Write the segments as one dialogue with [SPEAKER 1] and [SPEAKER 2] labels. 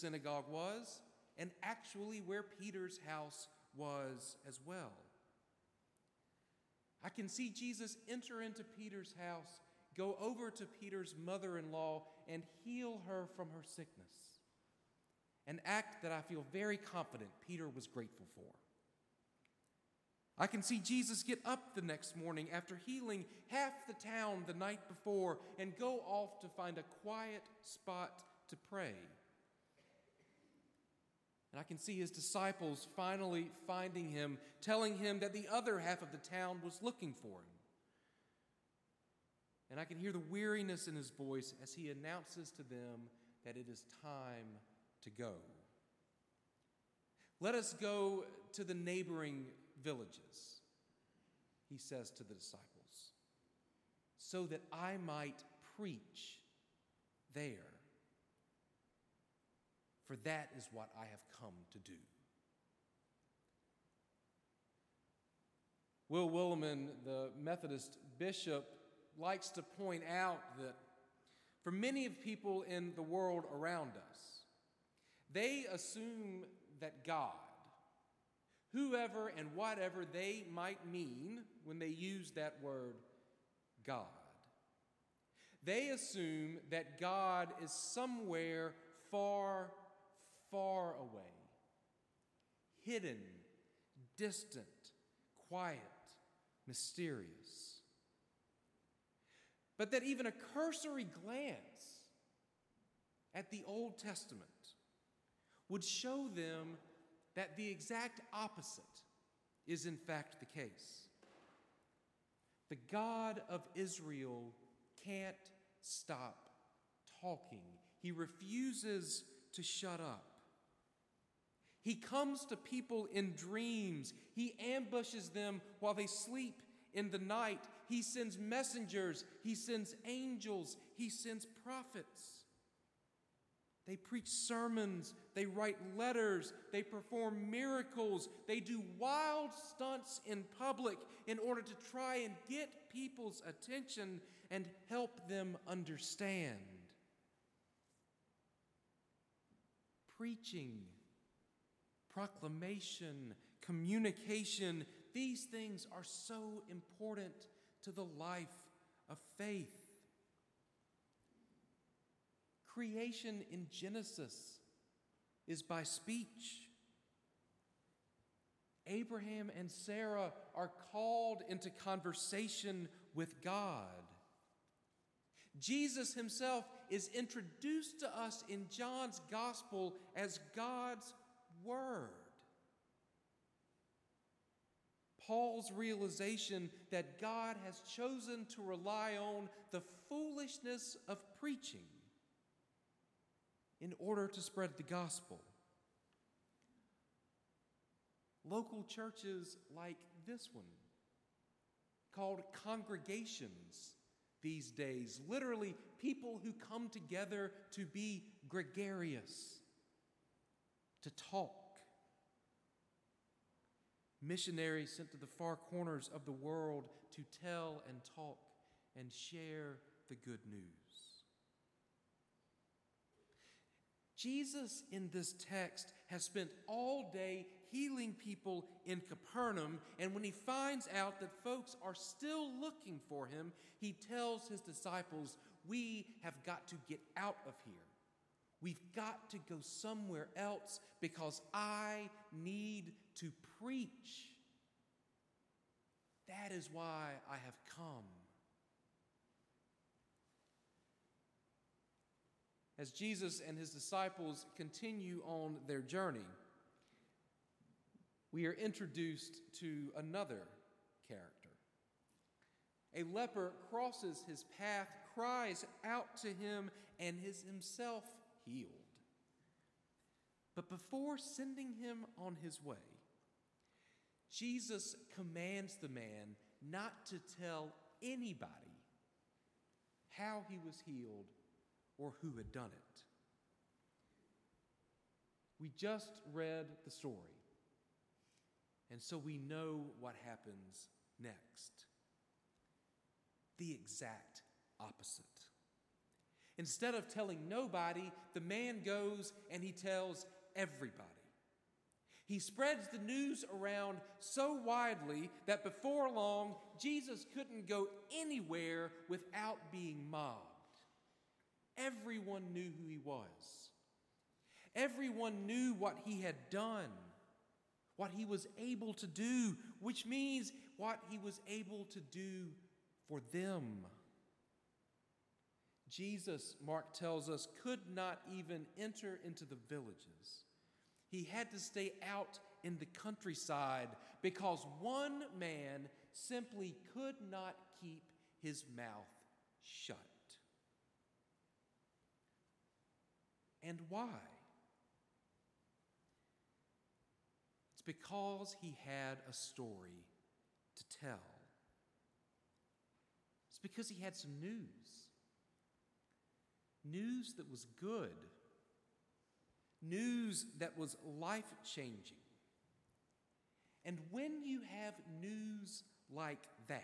[SPEAKER 1] synagogue was, and actually where Peter's house was as well. I can see Jesus enter into Peter's house, go over to Peter's mother in law, and heal her from her sickness. An act that I feel very confident Peter was grateful for. I can see Jesus get up the next morning after healing half the town the night before and go off to find a quiet spot to pray. And I can see his disciples finally finding him, telling him that the other half of the town was looking for him. And I can hear the weariness in his voice as he announces to them that it is time to go. Let us go to the neighboring villages, he says to the disciples, so that I might preach there. For that is what I have come to do. Will Willimon, the Methodist bishop, likes to point out that for many of people in the world around us, they assume that God, whoever and whatever they might mean when they use that word God, they assume that God is somewhere far, far away, hidden, distant, quiet, mysterious. But that even a cursory glance at the Old Testament would show them that the exact opposite is in fact the case. The God of Israel can't stop talking, he refuses to shut up. He comes to people in dreams. He ambushes them while they sleep in the night. He sends messengers. He sends angels. He sends prophets. They preach sermons, they write letters, they perform miracles, they do wild stunts in public in order to try and get people's attention and help them understand. Preaching, proclamation, communication, these things are so important to the life of faith. Creation in Genesis is by speech. Abraham and Sarah are called into conversation with God. Jesus himself is introduced to us in John's gospel as God's Word. Paul's realization that God has chosen to rely on the foolishness of preaching in order to spread the gospel. Local churches like this one, called congregations these days, literally people who come together to be gregarious, to talk. Missionaries sent to the far corners of the world to tell and talk and share the good news. Jesus in this text has spent all day healing people in Capernaum, and when he finds out that folks are still looking for him, he tells his disciples, We have got to get out of here. We've got to go somewhere else because I need to preach. That is why I have come. as Jesus and his disciples continue on their journey, we are introduced to another character. A leper crosses his path, cries out to him, and is himself healed. But before sending him on his way, Jesus commands the man not to tell anybody how he was healed or who had done it. We just read the story, and so we know what happens next. The exact opposite. Instead of telling nobody, the man goes and he tells everybody. He spreads the news around so widely that before long, Jesus couldn't go anywhere without being mobbed. Everyone knew who he was. Everyone knew what he had done, what he was able to do, which means what he was able to do for them. Jesus, Mark tells us, could not even enter into the villages. He had to stay out in the countryside because one man simply could not keep his mouth shut. And why? It's because he had a story to tell. It's because he had some news. News that was good. News that was life changing. And when you have news like that,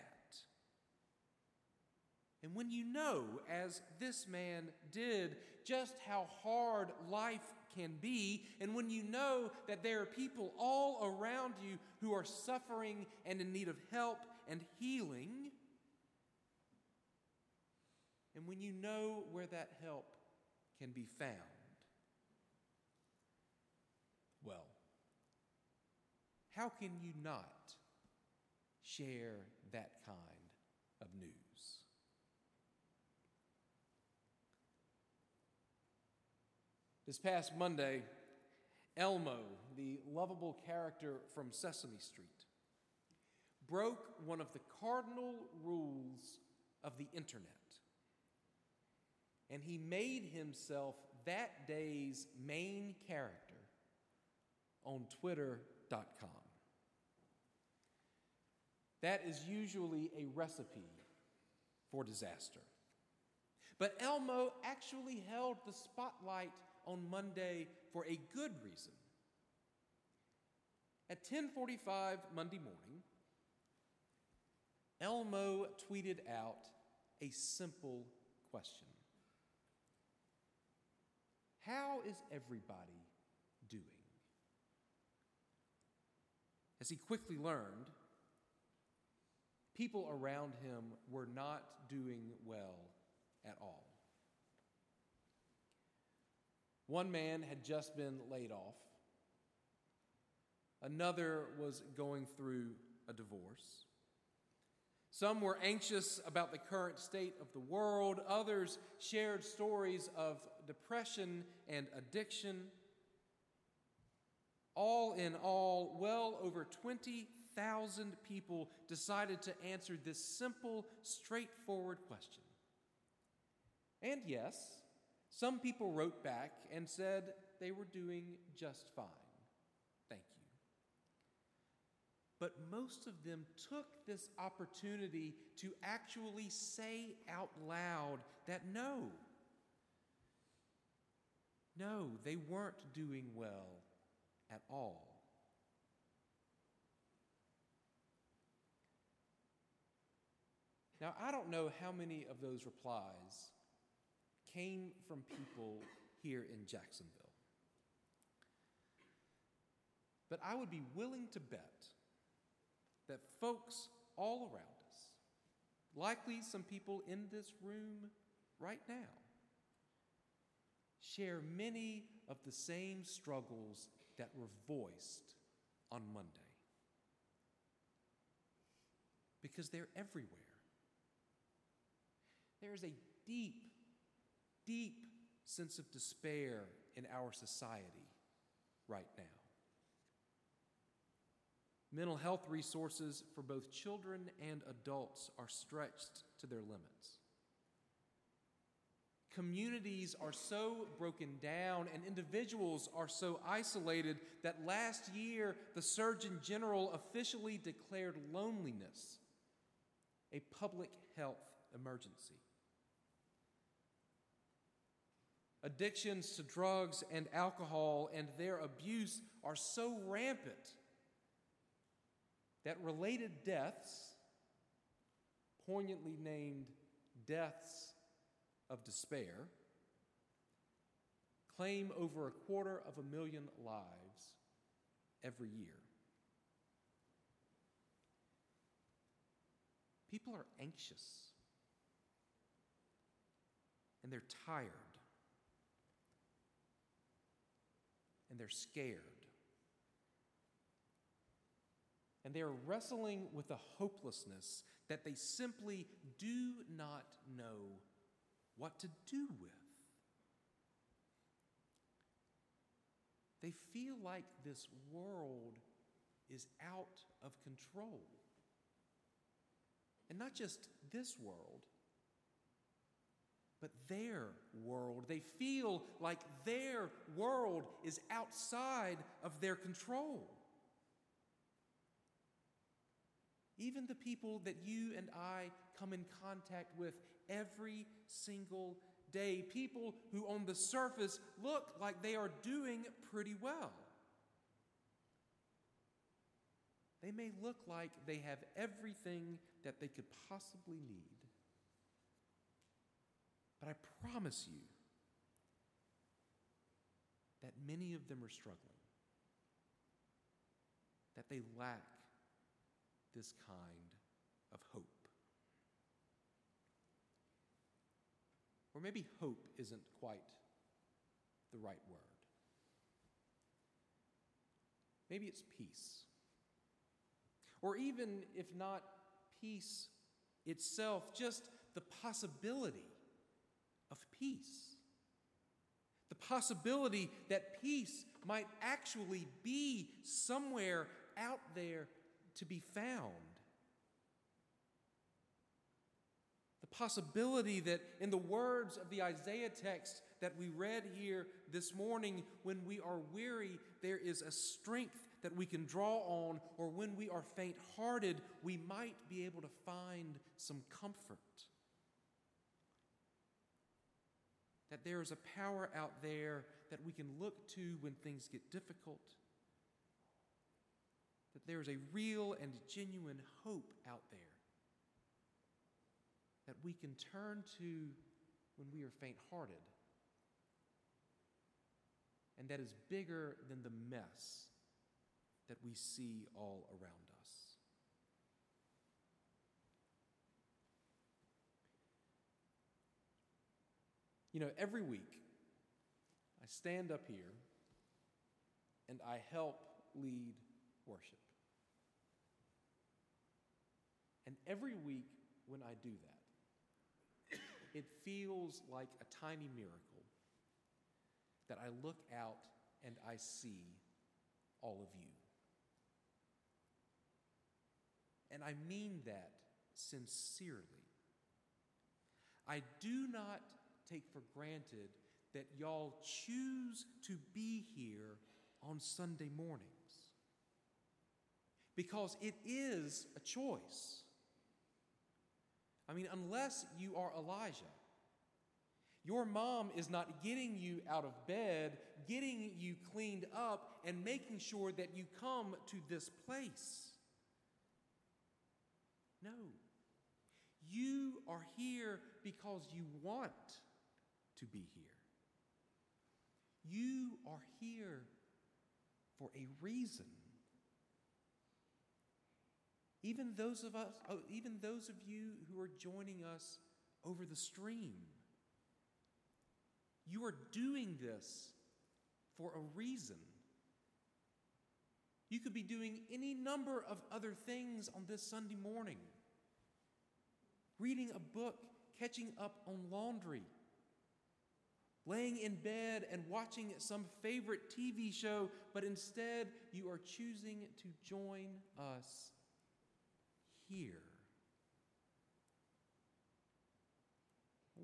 [SPEAKER 1] and when you know, as this man did, just how hard life can be, and when you know that there are people all around you who are suffering and in need of help and healing, and when you know where that help can be found, well, how can you not share that kind of news? This past Monday, Elmo, the lovable character from Sesame Street, broke one of the cardinal rules of the internet. And he made himself that day's main character on Twitter.com. That is usually a recipe for disaster. But Elmo actually held the spotlight on Monday for a good reason. At 10:45 Monday morning, Elmo tweeted out a simple question. How is everybody doing? As he quickly learned, people around him were not doing well at all. One man had just been laid off, another was going through a divorce. Some were anxious about the current state of the world. Others shared stories of depression and addiction. All in all, well over 20,000 people decided to answer this simple, straightforward question. And yes, some people wrote back and said they were doing just fine. Thank you. But most of them took this opportunity to actually say out loud that no, no, they weren't doing well at all. Now, I don't know how many of those replies came from people here in Jacksonville. But I would be willing to bet that folks all around us, likely some people in this room right now, share many of the same struggles that were voiced on Monday. Because they're everywhere. There is a deep deep sense of despair in our society right now. Mental health resources for both children and adults are stretched to their limits. Communities are so broken down and individuals are so isolated that last year the Surgeon General officially declared loneliness a public health emergency. Addictions to drugs and alcohol and their abuse are so rampant that related deaths, poignantly named deaths of despair, claim over a quarter of a million lives every year. People are anxious and they're tired and they're scared. And they are wrestling with a hopelessness that they simply do not know what to do with. They feel like this world is out of control. And not just this world, but their world. They feel like their world is outside of their control. Even the people that you and I come in contact with every single day, people who on the surface look like they are doing pretty well. They may look like they have everything that they could possibly need. But I promise you that many of them are struggling, that they lack this kind of hope. Or maybe hope isn't quite the right word. Maybe it's peace. Or even if not peace itself, just the possibility of peace. The possibility that peace might actually be somewhere out there to be found. The possibility that, in the words of the Isaiah text that we read here this morning, when we are weary, there is a strength that we can draw on, or when we are faint hearted, we might be able to find some comfort. That there is a power out there that we can look to when things get difficult that there is a real and genuine hope out there that we can turn to when we are faint hearted, and that is bigger than the mess that we see all around us. You know, every week I stand up here and I help lead worship. And every week when I do that, it feels like a tiny miracle that I look out and I see all of you. And I mean that sincerely. I do not take for granted that y'all choose to be here on Sunday mornings because it is a choice. I mean, unless you are Elijah. Your mom is not getting you out of bed, getting you cleaned up, and making sure that you come to this place. No. You are here because you want to be here. You are here for a reason. Even those of us, oh, even those of you who are joining us over the stream, you are doing this for a reason. You could be doing any number of other things on this Sunday morning reading a book, catching up on laundry, laying in bed and watching some favorite TV show, but instead you are choosing to join us here.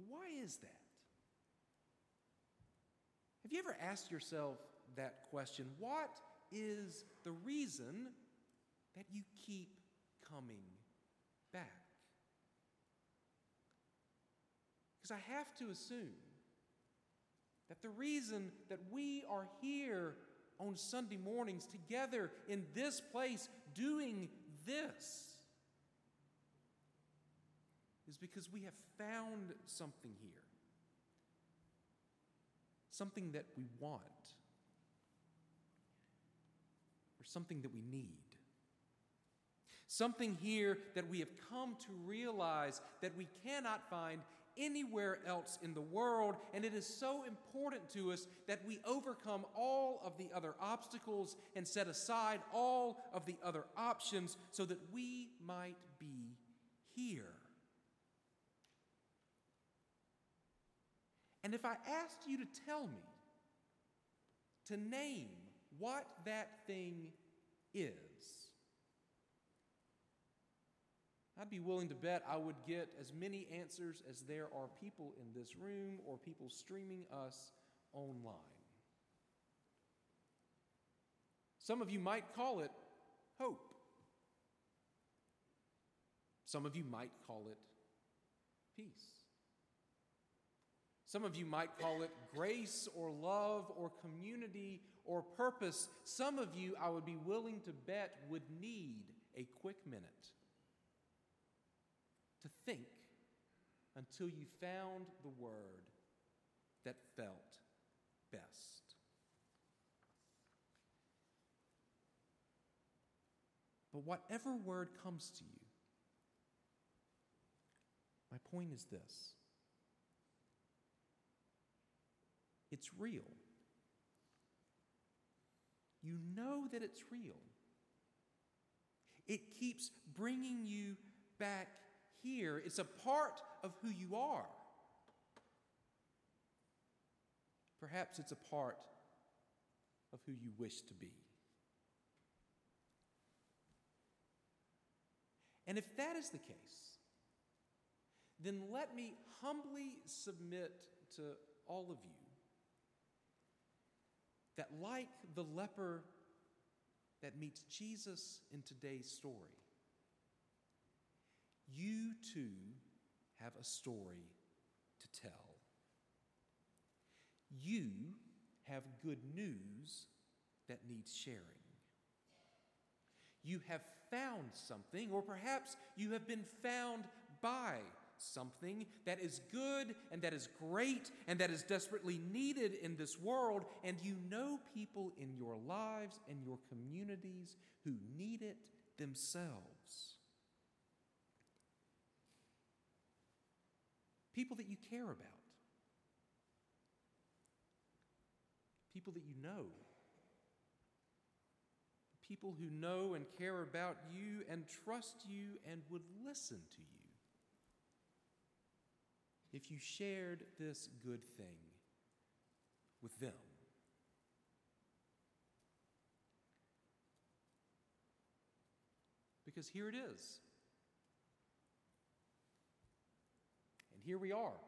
[SPEAKER 1] Why is that? Have you ever asked yourself that question? What is the reason that you keep coming back? Because I have to assume that the reason that we are here on Sunday mornings together in this place doing this is because we have found something here. something that we want or something that we need. Something here that we have come to realize that we cannot find anywhere else in the world, and it is so important to us that we overcome all of the other obstacles and set aside all of the other options so that we might be here. And if I asked you to tell me, to name what that thing is, I'd be willing to bet I would get as many answers as there are people in this room or people streaming us online. Some of you might call it hope. Some of you might call it peace. Some of you might call it grace or love or community or purpose. Some of you, I would be willing to bet, would need a quick minute to think until you found the word that felt best. But whatever word comes to you, my point is this it's real. You know that it's real. It keeps bringing you back here. It's a part of who you are. Perhaps it's a part of who you wish to be. And if that is the case, then let me humbly submit to all of you that, like the leper that meets Jesus in today's story, you too have a story to tell. You have good news that needs sharing. You have found something, or perhaps you have been found by something that is good and that is great and that is desperately needed in this world, and you know people in your lives and your communities who need it themselves. People that you care about, people that you know. People who know and care about you and trust you and would listen to you if you shared this good thing with them. Because here it is. And here we are.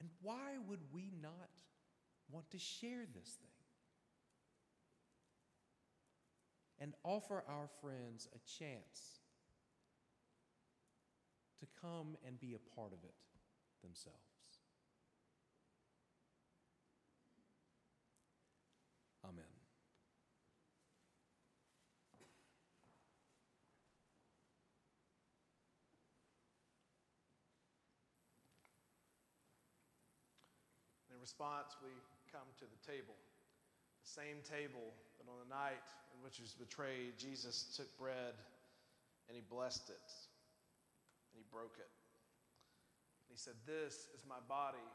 [SPEAKER 1] And why would we not want to share this thing? And offer our friends a chance come and be a part of it themselves. Amen.
[SPEAKER 2] In response, we come to the table, the same table that on the night in which he was betrayed, Jesus took bread and he blessed it he broke it. And he said, This is my body